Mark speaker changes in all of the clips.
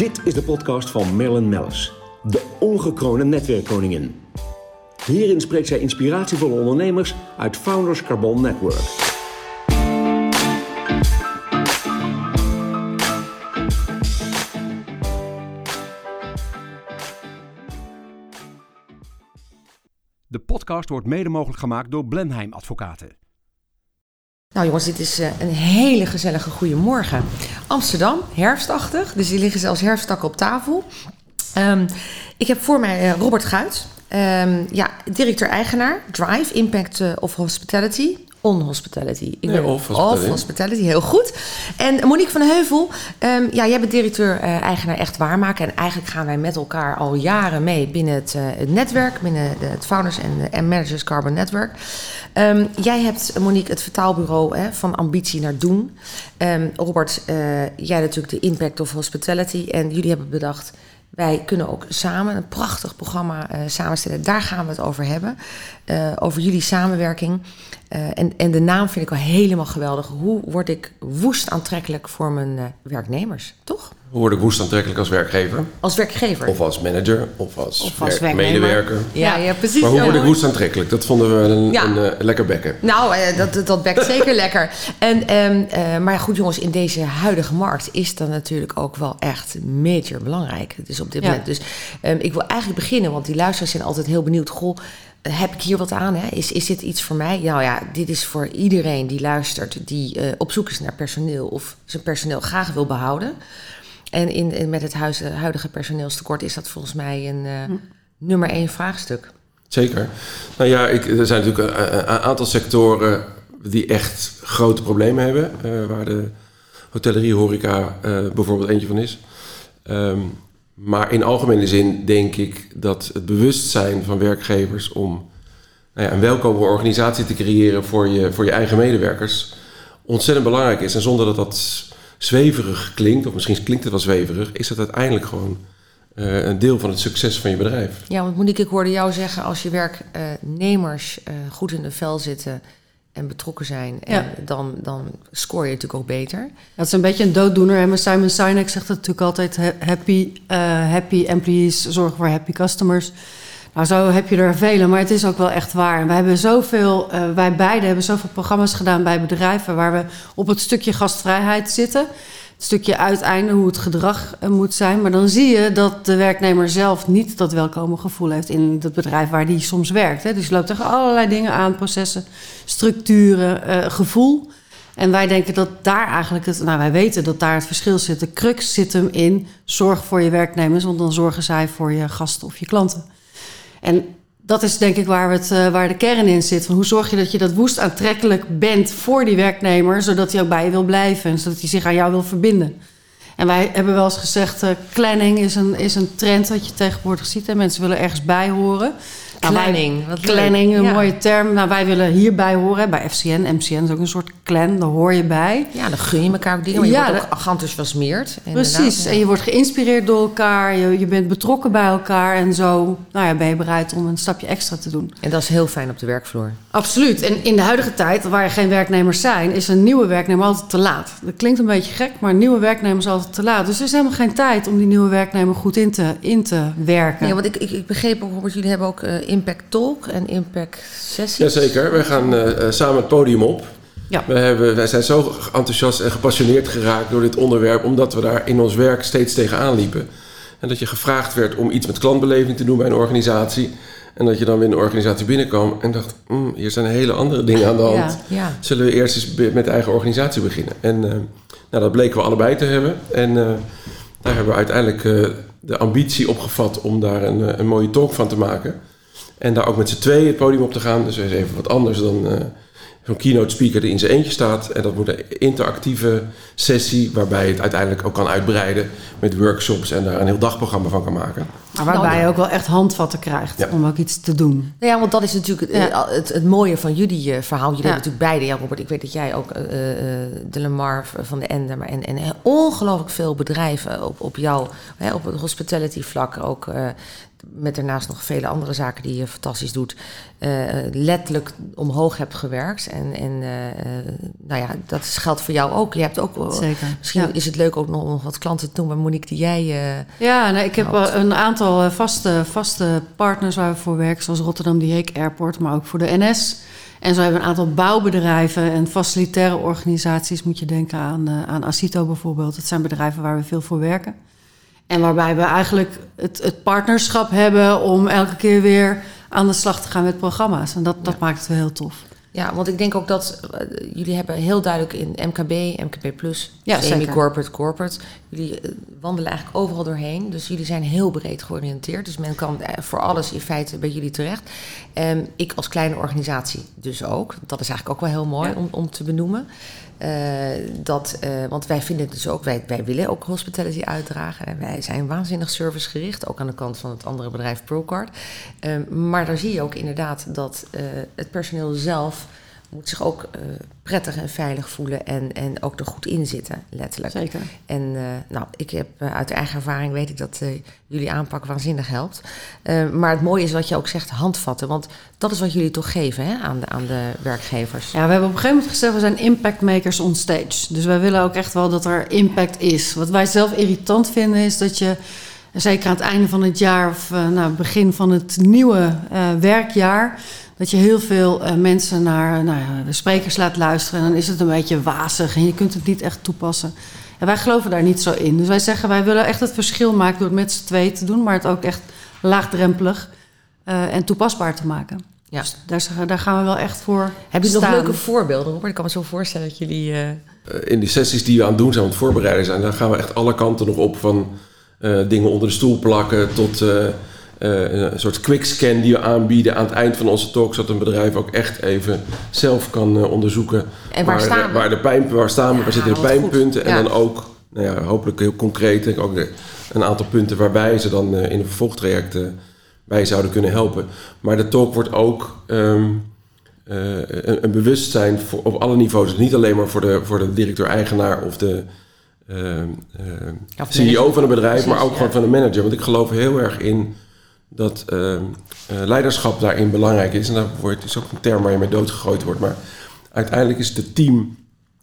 Speaker 1: Dit is de podcast van Marilyn Mellis, de ongekroonde netwerkkoningin. Hierin spreekt zij inspiratievolle ondernemers uit Founders Carbon Network. De podcast wordt mede mogelijk gemaakt door Blenheim Advocaten.
Speaker 2: Nou jongens, dit is eh, een hele gezellige goede morgen. Amsterdam, herfstachtig, dus die liggen zelfs herfsttakken op tafel. Ehm, ik heb voor mij eh, Robert Guit, um, ja, directeur-eigenaar, Drive, Impact uh, of Hospitality. On-hospitality.
Speaker 3: Nee, off hospitality.
Speaker 2: heel goed. En Monique van Heuvel, um, ja, jij bent directeur-eigenaar echt waarmaken. En eigenlijk gaan wij met elkaar al jaren mee binnen het, uh, het netwerk, binnen de, het Founders en Managers Carbon Network. Um, jij hebt, Monique, het vertaalbureau hè, van ambitie naar doen. Um, Robert, uh, jij natuurlijk de Impact of Hospitality. En jullie hebben bedacht, wij kunnen ook samen een prachtig programma uh, samenstellen. Daar gaan we het over hebben. Uh, over jullie samenwerking. Uh, en, en de naam vind ik al helemaal geweldig. Hoe word ik woest aantrekkelijk voor mijn werknemers, toch?
Speaker 3: Hoe word ik woest aantrekkelijk als werkgever?
Speaker 2: Als werkgever.
Speaker 3: Of als manager, of als, of als medewerker.
Speaker 2: Ja, ja, precies.
Speaker 3: Maar hoe word ik woest aantrekkelijk? Dat vonden we een, ja. een, een lekker bekken.
Speaker 2: Nou, dat, dat bekt zeker lekker. En, um, uh, maar goed jongens, in deze huidige markt is dat natuurlijk ook wel echt major belangrijk. Dus op dit moment. Dus um, ik wil eigenlijk beginnen, want die luisteraars zijn altijd heel benieuwd. Goh, heb ik hier wat aan? Hè? Is, is dit iets voor mij? Nou ja, dit is voor iedereen die luistert, die uh, op zoek is naar personeel of zijn personeel graag wil behouden. En in, in met het huis, huidige personeelstekort is dat volgens mij een uh, hm. nummer één vraagstuk.
Speaker 3: Zeker. Nou ja, ik, er zijn natuurlijk een, een, aantal sectoren die echt grote problemen hebben. Uh, waar de hotellerie, horeca uh, bijvoorbeeld eentje van is. Um, maar in algemene zin denk ik dat het bewustzijn van werkgevers om nou ja, een welkome organisatie te creëren voor je, voor je eigen medewerkers ontzettend belangrijk is. En zonder dat dat zweverig klinkt, of misschien klinkt het wel zweverig, is het uiteindelijk gewoon uh, een deel van het succes van je bedrijf.
Speaker 2: Ja, want Monique, ik hoorde jou zeggen, als je werknemers uh, goed in de vel zitten en betrokken zijn, en dan, dan scoor je natuurlijk ook beter.
Speaker 4: Dat is een beetje een dooddoener. En Simon Sinek zegt het natuurlijk altijd, happy, uh, happy employees zorgen voor happy customers. Nou, zo heb je er vele, maar het is ook wel echt waar. We hebben zoveel, uh, wij beiden hebben zoveel programma's gedaan bij bedrijven waar we op het stukje gastvrijheid zitten. Het stukje uiteinde, hoe het gedrag uh, moet zijn. Maar dan zie je dat de werknemer zelf niet dat welkome gevoel heeft in het bedrijf waar die soms werkt. Hè. Dus je loopt tegen allerlei dingen aan, processen, structuren, uh, gevoel. En wij denken dat daar eigenlijk het, nou wij weten dat daar het verschil zit. De crux zit hem in zorg voor je werknemers, want dan zorgen zij voor je gasten of je klanten. En dat is denk ik waar, het, uh, waar de kern in zit. Van hoe zorg je dat je dat woest aantrekkelijk bent voor die werknemer, zodat hij ook bij je wil blijven en zodat hij zich aan jou wil verbinden. En wij hebben wel eens gezegd, uh, planning is een, is een trend wat je tegenwoordig ziet. En mensen willen ergens bij horen.
Speaker 2: Planning.
Speaker 4: Nou, planning, een ja. mooie term. Nou, wij willen hierbij horen. Bij FCN, MCN is ook een soort clan. Daar hoor je bij.
Speaker 2: Ja, dan gun je elkaar ook dingen. Maar je ja, wordt ook geenthousiasmeerd.
Speaker 4: Precies. Ja. En je wordt geïnspireerd door elkaar. Je, je bent betrokken bij elkaar. En zo nou ja, ben je bereid om een stapje extra te doen.
Speaker 2: En dat is heel fijn op de werkvloer.
Speaker 4: Absoluut. En in de huidige tijd, waar er geen werknemers zijn... is een nieuwe werknemer altijd te laat. Dat klinkt een beetje gek, maar een nieuwe werknemer is altijd te laat. Dus er is helemaal geen tijd om die nieuwe werknemer goed in te, in te werken.
Speaker 2: Ja, want ik, ik, ik begreep ook, Robert, jullie hebben ook... Uh, Impact Talk en Impact Sessies.
Speaker 3: Jazeker, wij gaan uh, samen het podium op. Ja. We hebben, wij zijn zo enthousiast en gepassioneerd geraakt door dit onderwerp, omdat we daar in ons werk steeds tegenaan liepen. En dat je gevraagd werd om iets met klantbeleving te doen bij een organisatie. En dat je dan weer in een organisatie binnenkwam en dacht, mm, hier zijn hele andere dingen aan de hand. Ja, ja. Zullen we eerst eens met de eigen organisatie beginnen? En uh, nou, dat bleken we allebei te hebben. En uh, daar hebben we uiteindelijk uh, de ambitie opgevat om daar een, een mooie talk van te maken. En daar ook met z'n tweeën het podium op te gaan. Dus dat is even wat anders dan uh, zo'n keynote speaker die in zijn eentje staat. En dat wordt een interactieve sessie waarbij je het uiteindelijk ook kan uitbreiden met workshops en daar een heel dagprogramma van kan maken.
Speaker 4: Maar waarbij nou, je ook wel echt handvatten krijgt ja. om ook iets te doen.
Speaker 2: Nou ja, want dat is natuurlijk het, ja. het, het, mooie van jullie uh, verhaal. Jullie ja. hebben natuurlijk beide, ja Robert, ik weet dat jij ook uh, de Lamar van de Ende, maar en, en ongelooflijk veel bedrijven op, op jou, hè, op het hospitality vlak ook met daarnaast nog vele andere zaken die je fantastisch doet, uh, letterlijk omhoog hebt gewerkt. En, en uh, nou ja, dat geldt voor jou ook. Je hebt ook
Speaker 4: Zeker.
Speaker 2: Misschien is het leuk ook nog, nog wat klanten te doen Monique die jij.
Speaker 4: ja, nee, ik heb een aantal vaste, vaste partners waar we voor werken, zoals Rotterdam Direct Airport, maar ook voor de NS. En zo hebben we een aantal bouwbedrijven en facilitaire organisaties. Moet je denken aan, aan Asito bijvoorbeeld. Dat zijn bedrijven waar we veel voor werken. En waarbij we eigenlijk het, het, partnerschap hebben om elke keer weer aan de slag te gaan met programma's. En dat, dat maakt het wel heel tof.
Speaker 2: Ja, want ik denk ook dat uh, jullie hebben heel duidelijk in MKB, MKB Plus, ja, semi-corporate, corporate. Jullie uh, wandelen eigenlijk overal doorheen. Dus jullie zijn heel breed georiënteerd. Dus men kan uh, voor alles in feite bij jullie terecht. Um, ik als kleine organisatie dus ook. Dat is eigenlijk ook wel heel mooi ja. om, om te benoemen. Uh, dat, uh, want wij vinden dus ook, wij, wij willen ook hospitality uitdragen. En wij zijn waanzinnig servicegericht, ook aan de kant van het andere bedrijf Procard. Uh, maar daar zie je ook inderdaad dat het personeel zelf moet zich ook uh, prettig en veilig voelen en, en ook er goed in zitten, letterlijk.
Speaker 4: Zeker.
Speaker 2: En uh, nou, ik heb uh, uit eigen ervaring weet ik dat jullie aanpak waanzinnig helpt. maar het mooie is wat je ook zegt, handvatten. Want dat is wat jullie toch geven hè, aan, de, aan de werkgevers.
Speaker 4: Ja, we hebben op een gegeven moment gezegd, we zijn impact makers on stage. Dus wij willen ook echt wel dat er impact is. Wat wij zelf irritant vinden is dat je zeker aan het einde van het jaar of nou, begin van het nieuwe werkjaar, dat je heel veel uh, mensen naar nou, de sprekers laat luisteren. En dan is het een beetje wazig en je kunt het niet echt toepassen. En wij geloven daar niet zo in. Dus wij zeggen, wij willen echt het verschil maken door het met z'n twee te doen, maar het ook echt laagdrempelig en toepasbaar te maken. Ja. Dus daar, daar, gaan we wel echt voor.
Speaker 2: Heb je nog leuke voorbeelden, Robert? Ik kan me zo voorstellen dat jullie.
Speaker 3: In die sessies die we aan het doen zijn, aan het voorbereiden zijn, dan gaan we echt alle kanten nog op van uh, dingen onder de stoel plakken tot uh, uh, een soort quickscan die we aanbieden aan het eind van onze talk, zodat een bedrijf ook echt even zelf kan onderzoeken
Speaker 2: en waar, waar, staan
Speaker 3: de, waar de pijn, waar staan we, ja, waar zitten de pijnpunten en dan ook, nou ja, hopelijk heel concreet, ook een aantal punten waarbij ze dan in een vervolgtraject bij zouden kunnen helpen. Maar de talk wordt ook um, een, een, bewustzijn voor, op alle niveaus, dus niet alleen maar voor de, voor de directeur-eigenaar of de uh, uh, CEO van een bedrijf, Precies, maar ook ja. gewoon van een manager. Want ik geloof heel erg in dat uh, leiderschap daarin belangrijk is. En dat wordt, is ook een term waar je mee doodgegooid wordt. Maar uiteindelijk is het het team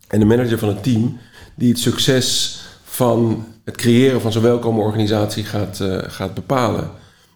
Speaker 3: en de manager van het team die het succes van het creëren van zo'n welkome organisatie gaat, uh, gaat bepalen.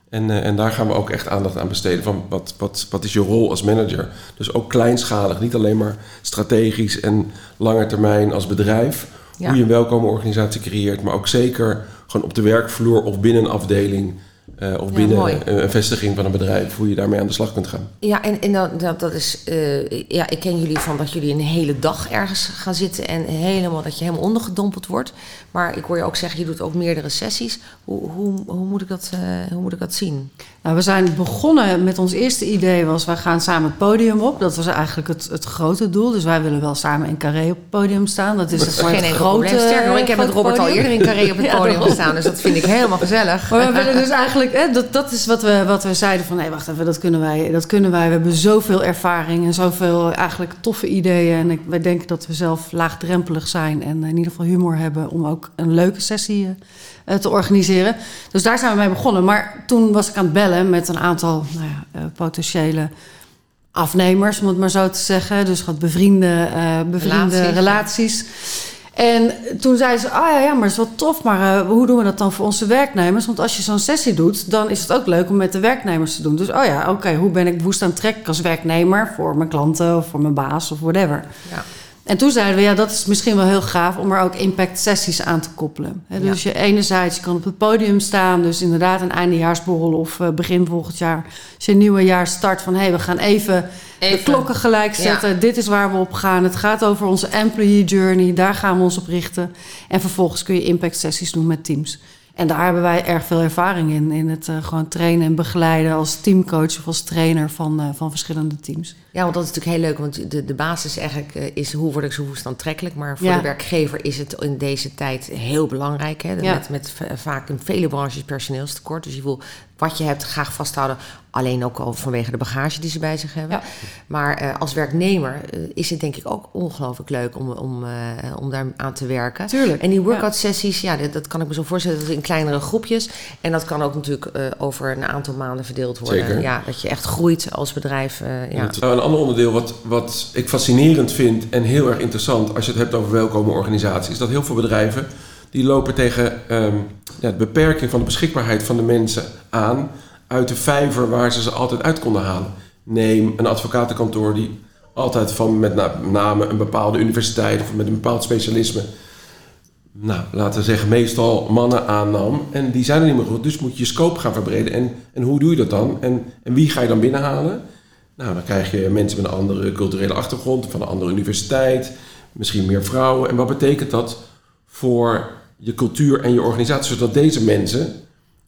Speaker 3: En, uh, en daar gaan we ook echt aandacht aan besteden. Van wat, wat, wat is je rol als manager? Dus ook kleinschalig, niet alleen maar strategisch en lange termijn als bedrijf ja. hoe je een welkome organisatie creëert, maar ook zeker gewoon op de werkvloer of binnen een afdeling. Uh, of binnen een vestiging van een bedrijf, hoe je daarmee aan de slag kunt gaan.
Speaker 2: Ja, en, en dat, dat is. Uh, ja, ik ken jullie van dat jullie een hele dag ergens gaan zitten en helemaal dat je helemaal ondergedompeld wordt. Maar ik hoor je ook zeggen, je doet ook meerdere sessies. Hoe, hoe, hoe, moet, ik dat, uh, hoe moet ik dat zien?
Speaker 4: Nou, we zijn begonnen met ons eerste idee was, wij gaan samen het podium op. Dat was eigenlijk het, het grote doel. Dus wij willen wel samen in Carré op het podium staan. Dat is het
Speaker 2: geen enkel grote. Sterker, ik heb met Robert podium. al eerder in Carré op het podium ja, staan. Dus dat vind ik helemaal gezellig.
Speaker 4: Maar we willen dus eigenlijk, hè, dat, dat is wat we, wat we zeiden van, nee, wacht even, dat kunnen wij. Dat kunnen wij. We hebben zoveel ervaring en zoveel eigenlijk toffe ideeën. En ik, wij denken dat we zelf laagdrempelig zijn en in ieder geval humor hebben om ook een leuke sessie uh, te organiseren. Dus daar zijn we mee begonnen. Maar toen was ik aan het bellen met een aantal nou ja, uh, potentiële afnemers, om het maar zo te zeggen. Dus wat bevriende, uh, bevriende relaties. relaties. En toen zei ze, ah ja, ja, maar dat is wel tof, maar uh, hoe doen we dat dan voor onze werknemers? Want als je zo'n sessie doet, dan is het ook leuk om met de werknemers te doen. Dus oh ja, oké, hoe ben ik bewust aan als werknemer voor mijn klanten of voor mijn baas of whatever. Ja. En toen zeiden we, ja, dat is misschien wel heel gaaf om er ook impact sessies aan te koppelen. He, dus ja. je enerzijds je kan op het podium staan, dus inderdaad een eindejaarsborrel of uh, begin volgend jaar, als je een nieuwe jaar start van hé, hey, we gaan even, even, de klokken gelijk zetten. Ja. Dit is waar we op gaan. Het gaat over onze employee journey, daar gaan we ons op richten. En vervolgens kun je impact sessies doen met teams. En daar hebben wij erg veel ervaring in. In het uh, gewoon trainen en begeleiden als teamcoach of als trainer van, uh, van verschillende teams.
Speaker 2: Ja, want dat is natuurlijk heel leuk. Want de, de basis eigenlijk uh, is hoe word ik zo aantrekkelijk. Maar voor ja. de werkgever is het in deze tijd heel belangrijk. Hè? Ja. Met, met vaak in vele branches personeelstekort. Dus je wil wat je hebt graag vasthouden. Alleen ook al vanwege de bagage die ze bij zich hebben. Maar eh, als werknemer eh, is het denk ik ook ongelooflijk leuk om, om, om daar aan te werken.
Speaker 4: Tuurlijk.
Speaker 2: En die workout sessies, ja, dat, kan ik me zo voorstellen, dat in kleinere groepjes. En dat kan ook natuurlijk over een aantal maanden verdeeld worden.
Speaker 3: Zeker.
Speaker 2: Ja, dat je echt groeit als bedrijf. ja.
Speaker 3: Een ander onderdeel wat, wat ik fascinerend vind en heel erg interessant als je het hebt over welkome organisaties, is dat heel veel bedrijven die lopen tegen um, ja, de beperking van de beschikbaarheid van de mensen aan uit de vijver waar ze ze altijd uit konden halen. Neem een advocatenkantoor die altijd van met name een bepaalde universiteit of met een bepaald specialisme, nou, laten we zeggen, meestal mannen aannam. En die zijn er niet meer goed, dus moet je je scope gaan verbreden. En, en hoe doe je dat dan? En, en wie ga je dan binnenhalen? Nou, dan krijg je mensen met een andere culturele achtergrond, van een andere universiteit, misschien meer vrouwen. En wat betekent dat voor je cultuur en je organisatie, zodat deze mensen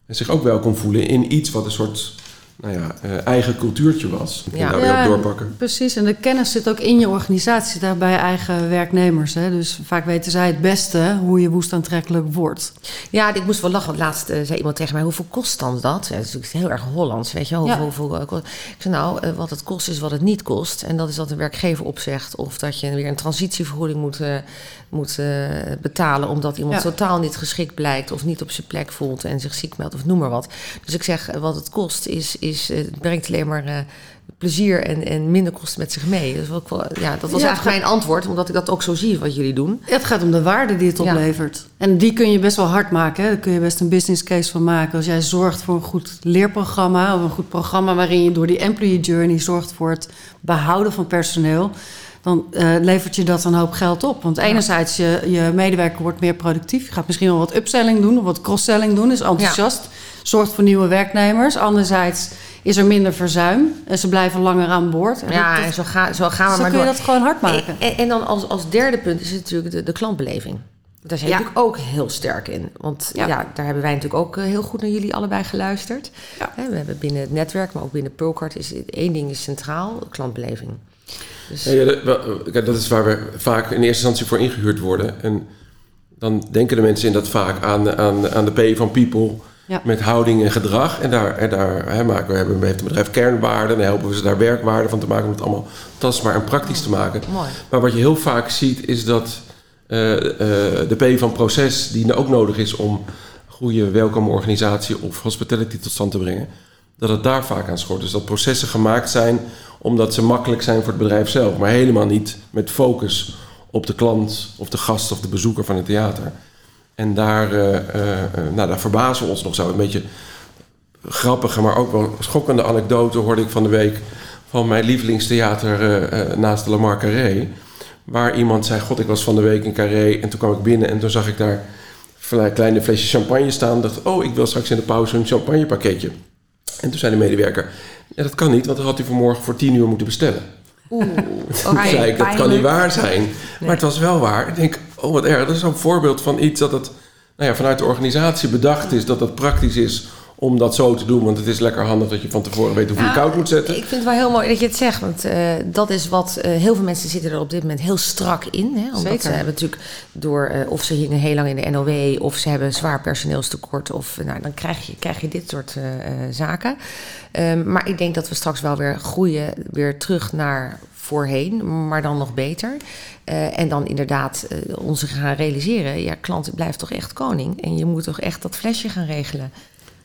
Speaker 3: zich ook welkom voelen in iets wat een soort nou ja, uh, eigen cultuurtje was.
Speaker 4: Ja. daar weer op doorpakken. Precies, en de kennis zit ook in je organisatie, daar bij eigen werknemers. Hè? Dus vaak weten zij het beste hoe je woest aantrekkelijk wordt.
Speaker 2: Ja, ik moest wel lachen. Laatst uh, zei iemand tegen mij, hoeveel kost dan dat? Ja, dat is natuurlijk heel erg Hollands, weet je hoeveel, hoeveel uh, kost. Ik zei, nou, wat het kost is wat het niet kost. En dat is dat de werkgever opzegt of dat je weer een transitievergoeding moet moet betalen omdat iemand totaal niet geschikt blijkt of niet op zijn plek voelt en zich ziek meldt of noem maar wat. Dus ik zeg, wat het kost is, is het brengt alleen maar uh, plezier en, en minder kosten met zich mee. Dus ja, dat was ja, eigenlijk mijn antwoord, omdat ik dat ook zo zie wat jullie doen.
Speaker 4: Het gaat om de waarde die het oplevert. En die kun je best wel hard maken. Hè? Daar kun je best een business case van maken. Als jij zorgt voor een goed leerprogramma of een goed programma waarin je door die employee journey zorgt voor het behouden van personeel dan uh, levert je dat een hoop geld op. Want enerzijds, je, je medewerker wordt meer productief. Je gaat misschien wel wat upselling doen of wat cross-selling doen. Is enthousiast. Zorgt voor nieuwe werknemers. Anderzijds is er minder verzuim. En ze blijven langer aan boord.
Speaker 2: En ja, en zo, ga, zo gaan we
Speaker 4: zo
Speaker 2: maar
Speaker 4: kun
Speaker 2: je
Speaker 4: dat gewoon hard maken.
Speaker 2: En, en, dan als, als derde punt is het natuurlijk de, de klantbeleving. Daar zijn ja. natuurlijk ook heel sterk in. Want ja. daar hebben wij natuurlijk ook eh, heel goed naar jullie allebei geluisterd. Ja. We hebben binnen het netwerk, maar ook binnen Pearlcard... is één ding is centraal, klantbeleving.
Speaker 3: Dus... Ja, dat, dat, is waar we vaak in eerste instantie voor ingehuurd worden. En dan denken de mensen in dat vaak aan, aan, aan de P van people... met houding en gedrag. En daar, en daar hè, maken we, hebben, heeft een bedrijf kernwaarden... en helpen we ze daar werkwaarden van te maken... om het allemaal tastbaar en praktisch te maken.
Speaker 2: Mooi.
Speaker 3: Maar wat je heel vaak ziet is dat uh, uh, de P van proces... die ook nodig is om goede welkome organisatie of hospitality tot stand te brengen dat het daar vaak aan schort. Dus dat processen gemaakt zijn omdat ze makkelijk zijn voor het bedrijf zelf, maar helemaal niet met focus op de klant of de gast of de bezoeker van het theater. En daar, uh, uh, nou, daar verbazen we ons nog zo. Een beetje grappige, maar ook wel schokkende anekdote hoorde ik van de week van mijn lievelingstheater naast de Lamar Carré. Waar iemand zei: God, ik was van de week in Carré. En toen kwam ik binnen en toen zag ik daar kleine flesje champagne staan. dacht: Oh, ik wil straks in de pauze een champagnepakketje. En toen zei de medewerker, ja, dat kan niet, want dan had u vanmorgen voor tien uur moeten bestellen.
Speaker 2: Oeh,
Speaker 3: okay, zei ik, dat kan niet waar zijn. Maar het was wel waar. Ik denk, oh wat erg, dat is een voorbeeld van iets dat het nou ja, vanuit de organisatie bedacht is, dat het praktisch is om dat zo te doen. Want het is lekker handig dat je van tevoren weet hoeveel je koud moet zetten.
Speaker 2: Ik vind het wel heel mooi dat je het zegt. Want uh, dat is wat uh, heel veel mensen zitten er op dit moment heel strak in. Hè? Omdat
Speaker 4: Zeker.
Speaker 2: ze hebben natuurlijk door uh, of ze hingen heel lang in de NOW of ze hebben zwaar personeelstekort. Of nou, dan krijg je, krijg je dit soort zaken. Um, maar ik denk dat we straks wel weer groeien, weer terug naar voorheen, maar dan nog beter. Uh, en dan inderdaad uh, onze gaan realiseren. Ja, klant blijft toch echt koning. En je moet toch echt dat flesje gaan regelen.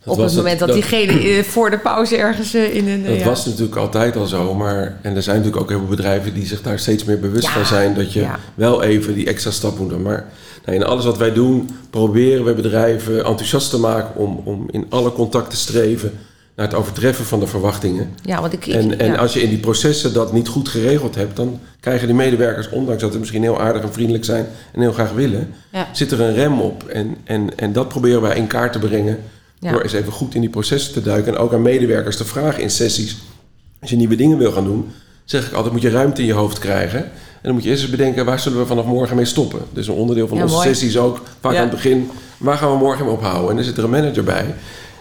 Speaker 2: Dat op het moment dat, dat diegene voor de pauze ergens in een.
Speaker 3: Dat ja. was natuurlijk altijd al zo, maar. En er zijn natuurlijk ook heel veel bedrijven die zich daar steeds meer bewust ja, van zijn. Dat je ja. wel even die extra stap moet doen. Maar nou, in alles wat wij doen, proberen we bedrijven enthousiast te maken om, om in alle contact te streven naar het overtreffen van de verwachtingen.
Speaker 2: Ja, want ik, ik,
Speaker 3: en en als je in die processen dat niet goed geregeld hebt, dan krijgen die medewerkers, ondanks dat ze misschien heel aardig en vriendelijk zijn en heel graag willen, zit er een rem op. En, en, en dat proberen wij in kaart te brengen door eens even goed in die processen te duiken. En ook aan medewerkers te vragen in sessies. Als je nieuwe dingen wil gaan doen, zeg ik altijd, moet je ruimte in je hoofd krijgen. En dan moet je eerst eens bedenken, waar zullen we vanaf morgen mee stoppen? Dus een onderdeel van
Speaker 2: ja,
Speaker 3: onze
Speaker 2: mooi.
Speaker 3: sessies ook, vaak aan het begin, waar gaan we morgen mee ophouden? En dan zit er een manager bij.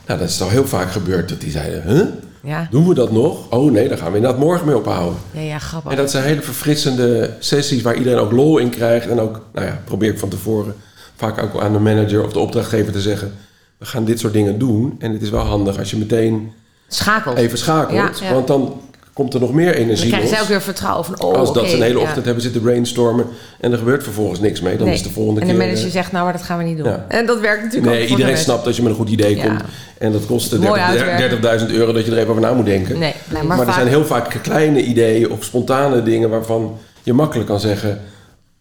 Speaker 3: Nou, dat is al heel vaak gebeurd dat die zeiden, huh?
Speaker 2: Ja.
Speaker 3: Doen we dat nog? Oh nee, daar gaan we inderdaad morgen mee ophouden.
Speaker 2: Ja, ja, grappig.
Speaker 3: En dat zijn hele verfrissende sessies waar iedereen ook lol in krijgt. En ook, nou ja, probeer ik van tevoren vaak ook aan de manager of de opdrachtgever te zeggen... we gaan dit soort dingen doen. En het is wel handig als je meteen
Speaker 2: schakelt.
Speaker 3: even schakelt.
Speaker 2: Ja.
Speaker 3: Want dan komt er nog meer
Speaker 2: dan
Speaker 3: energie
Speaker 2: krijgen zij
Speaker 3: los.
Speaker 2: ook weer vertrouwen van, oh,
Speaker 3: Als dat een hele ochtend hebben zitten brainstormen en er gebeurt vervolgens niks mee, dan
Speaker 2: Nee.
Speaker 3: is de volgende
Speaker 2: en de
Speaker 3: keer...
Speaker 2: manager
Speaker 3: eh,
Speaker 2: zegt, nou, maar dat gaan we niet doen.
Speaker 3: Ja.
Speaker 2: En dat werkt natuurlijk ook
Speaker 3: Nee, iedereen
Speaker 2: de
Speaker 3: snapt als je met een goed idee
Speaker 2: Ja.
Speaker 3: komt en dat kost
Speaker 2: Mooi
Speaker 3: 30
Speaker 2: uitwerken.
Speaker 3: 30.000 euro dat je er even over na moet denken.
Speaker 2: Nee,
Speaker 4: Nee,
Speaker 3: Maar, er zijn heel vaak kleine ideeën of spontane dingen waarvan je makkelijk kan zeggen...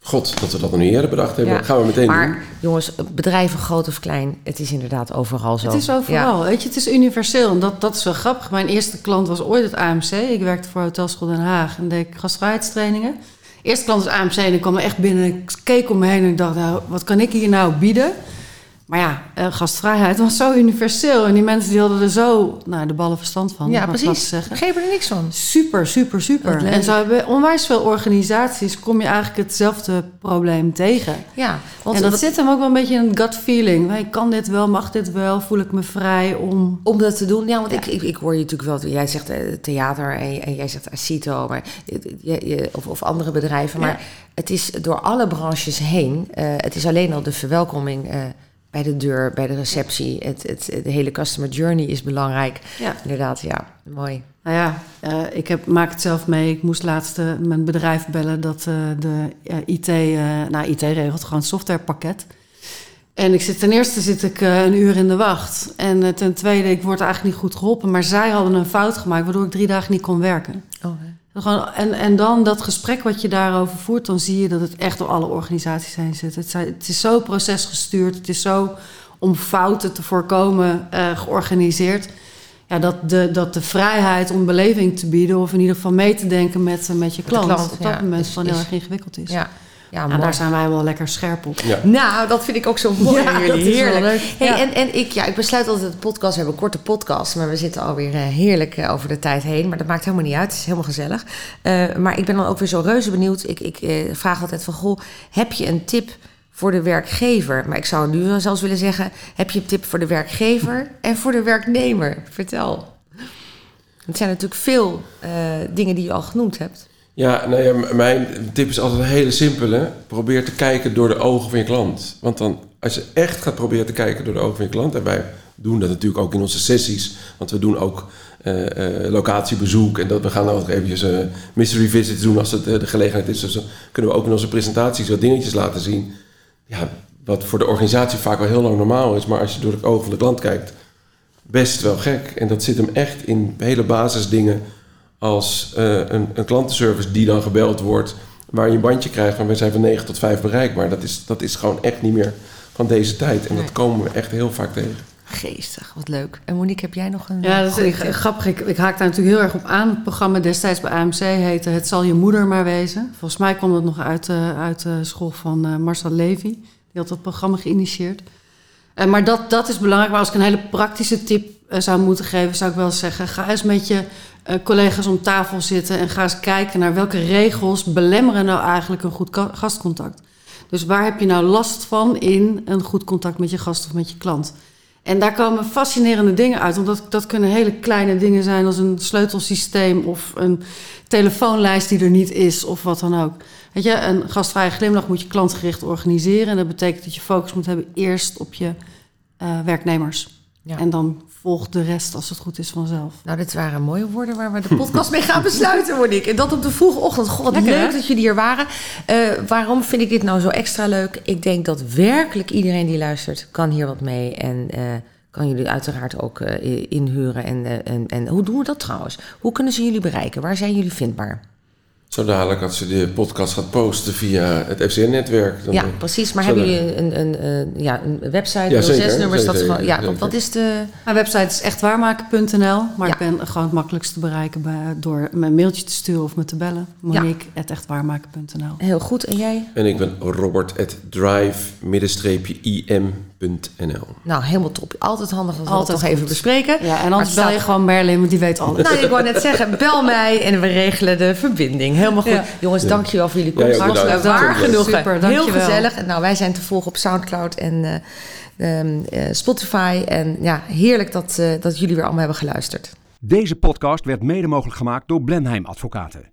Speaker 3: God, dat we dat nog niet eerder bedacht hebben,
Speaker 2: Ja.
Speaker 3: gaan we meteen
Speaker 2: Maar
Speaker 3: doen.
Speaker 2: jongens, bedrijven groot of klein, het is inderdaad overal zo.
Speaker 4: Het is overal, weet je, het is universeel. En dat, dat is wel grappig. Mijn eerste klant was ooit het AMC. Ik werkte voor Hotelschool Den Haag en deed ik gastvrijheidstrainingen. Eerste klant was AMC en ik kwam er echt binnen. Ik keek om me heen en ik dacht, nou, wat kan ik hier nou bieden? Maar ja, eh, gastvrijheid was zo universeel. En die mensen die hadden er zo nou, de ballen verstand van.
Speaker 2: Ja, precies. Begrepen er niks van.
Speaker 4: Super, super, super. En zo hebben onwijs veel organisaties... kom je eigenlijk hetzelfde probleem tegen.
Speaker 2: Ja, want
Speaker 4: en dat zit hem ook wel een beetje in een gut feeling. Hey, kan dit wel, mag dit wel? Voel ik me vrij om...
Speaker 2: om dat te doen. Ja, want
Speaker 4: Ja.
Speaker 2: Ik, ik, ik hoor je natuurlijk wel. Jij zegt eh, theater en, en jij zegt Acito, maar je, of, of andere bedrijven. Maar
Speaker 4: Ja.
Speaker 2: het is door alle branches heen. eh, het is alleen al de verwelkoming bij de deur, bij de receptie. Het, het, de hele customer journey is belangrijk.
Speaker 4: Ja.
Speaker 2: Inderdaad, ja, mooi.
Speaker 4: Nou ja, eh, ik heb, maak het zelf mee. Ik moest laatst eh, mijn bedrijf bellen dat eh, de IT... nou, IT regelt gewoon het softwarepakket. En ik zit, ten eerste zit ik een uur in de wacht. En ten tweede, ik word eigenlijk niet goed geholpen. Maar zij hadden een fout gemaakt, waardoor ik drie dagen niet kon werken.
Speaker 2: Oh,
Speaker 4: en, en dan dat gesprek wat je daarover voert, dan zie je dat het echt door alle organisaties heen zit. Het, zijn- het is zo procesgestuurd, het is zo om fouten te voorkomen eh, georganiseerd. Ja, dat, de, dat de vrijheid om beleving te bieden, of in ieder geval mee te denken met, met je klant,
Speaker 2: klant,
Speaker 4: op dat
Speaker 2: ja,
Speaker 4: moment
Speaker 2: is-
Speaker 4: gewoon heel erg ingewikkeld is.
Speaker 2: ja, ja mooi.
Speaker 4: daar zijn wij wel lekker scherp op.
Speaker 3: Ja.
Speaker 2: Nou, dat vind ik ook zo mooi
Speaker 4: Ja,
Speaker 2: aan jullie.
Speaker 4: dat is wel
Speaker 2: Heerlijk.
Speaker 4: leuk.
Speaker 2: Hey,
Speaker 4: Ja.
Speaker 2: en, en ik, ja, ik besluit altijd de podcast. We hebben een korte podcast, maar we zitten alweer eh, heerlijk eh, over de tijd heen. Maar dat maakt helemaal niet uit. Het is helemaal gezellig. Eh, maar ik ben dan ook weer zo reuze benieuwd. Ik, ik eh, vraag altijd van, goh, heb je een tip voor de werkgever? Maar ik zou nu wel zelfs willen zeggen, heb je een tip voor de werkgever en voor de werknemer? Vertel. Het zijn natuurlijk veel eh, dingen die je al genoemd hebt.
Speaker 3: Ja, nou ja, mijn tip is altijd een hele simpele. Probeer te kijken door de ogen van je klant. Want dan, als je echt gaat proberen te kijken door de ogen van je klant... en wij doen dat natuurlijk ook in onze sessies... want we doen ook eh, eh, locatiebezoek... en dat we gaan ook eventjes eh, mystery visits doen als het de gelegenheid is. Dus dan kunnen we ook in onze presentaties wat dingetjes laten zien... Ja, wat voor de organisatie vaak wel heel lang normaal is... maar als je door de ogen van de klant kijkt... best wel gek. En dat zit hem echt in hele basisdingen als eh, een, een klantenservice die dan gebeld wordt, waar je een bandje krijgt van we zijn van 9 tot 5 bereikbaar. Dat is, dat is gewoon echt niet meer van deze tijd. En
Speaker 2: Nee.
Speaker 3: dat komen we echt heel vaak tegen.
Speaker 2: Geestig, wat leuk. En Monique, heb jij nog een
Speaker 4: Ja, dat is
Speaker 2: tip?
Speaker 4: grappig. Ik, ik haak daar natuurlijk heel erg op aan. Het programma destijds bij AMC heette Het zal je moeder maar wezen. Volgens mij kwam dat nog uit, eh, uit de school van eh, Marcel Levy. Die had dat programma geïnitieerd. Eh, maar dat, dat is belangrijk. Maar als ik een hele praktische tip zou moeten geven... zou ik wel zeggen, ga eens met je eh, collega's om tafel zitten... en ga eens kijken naar welke regels belemmeren nou eigenlijk een goed gastcontact. Dus waar heb je nou last van in een goed contact met je gast of met je klant? En daar komen fascinerende dingen uit. Want dat, dat kunnen hele kleine dingen zijn als een sleutelsysteem of een telefoonlijst die er niet is of wat dan ook. Weet je, een gastvrije glimlach moet je klantgericht organiseren. En dat betekent dat je focus moet hebben eerst op je eh, werknemers.
Speaker 2: Ja.
Speaker 4: En dan volgt de rest als het goed is vanzelf.
Speaker 2: Nou, dit waren mooie woorden waar we de podcast mee gaan besluiten, Monique. En dat op de vroege ochtend. God,
Speaker 4: Lekker,
Speaker 2: leuk
Speaker 4: hè?
Speaker 2: dat jullie hier waren. Eh, waarom vind ik dit nou zo extra leuk? Ik denk dat werkelijk iedereen die luistert kan hier wat mee. En eh, kan jullie uiteraard ook eh, inhuren. En, en, en hoe doen we dat trouwens? Hoe kunnen ze jullie bereiken? Waar zijn jullie vindbaar?
Speaker 3: Zo dadelijk als ze de podcast gaat posten via het FCN-netwerk. dan,
Speaker 2: Ja, precies. Maar hebben jullie een, een, een, eh, ja, een website,
Speaker 3: Ja, zeker,
Speaker 2: 06 nummers? Dat
Speaker 3: zeker,
Speaker 2: gewoon, ja,
Speaker 3: zeker.
Speaker 2: wat is de...
Speaker 4: Mijn website is echtwaarmaken.nl. Maar
Speaker 2: Ja.
Speaker 4: ik ben gewoon het makkelijkst te bereiken bij, door me een mailtje te sturen of me te bellen. Monique.echtwaarmaken.nl
Speaker 2: Heel goed. En jij?
Speaker 3: En ik ben robert at drive-im.nl.
Speaker 2: Nou, helemaal top. Altijd handig dat we dat nog even bespreken.
Speaker 4: Ja, en anders bel je gewoon Merlin, want die weet alles.
Speaker 2: Nou, ik wou net zeggen, bel mij en we regelen de verbinding. Helemaal goed.
Speaker 4: Ja.
Speaker 2: Jongens,
Speaker 3: Ja.
Speaker 2: dankjewel voor jullie komst.
Speaker 3: bedankt.
Speaker 2: waar genoegen.
Speaker 4: super,
Speaker 2: Heel
Speaker 4: dankjewel.
Speaker 2: gezellig. En nou, wij zijn te volgen op Soundcloud en eh, ehm, eh, Spotify. En ja, heerlijk dat, eh, dat jullie weer allemaal hebben geluisterd.
Speaker 5: Deze podcast werd mede mogelijk gemaakt door Blenheim Advocaten.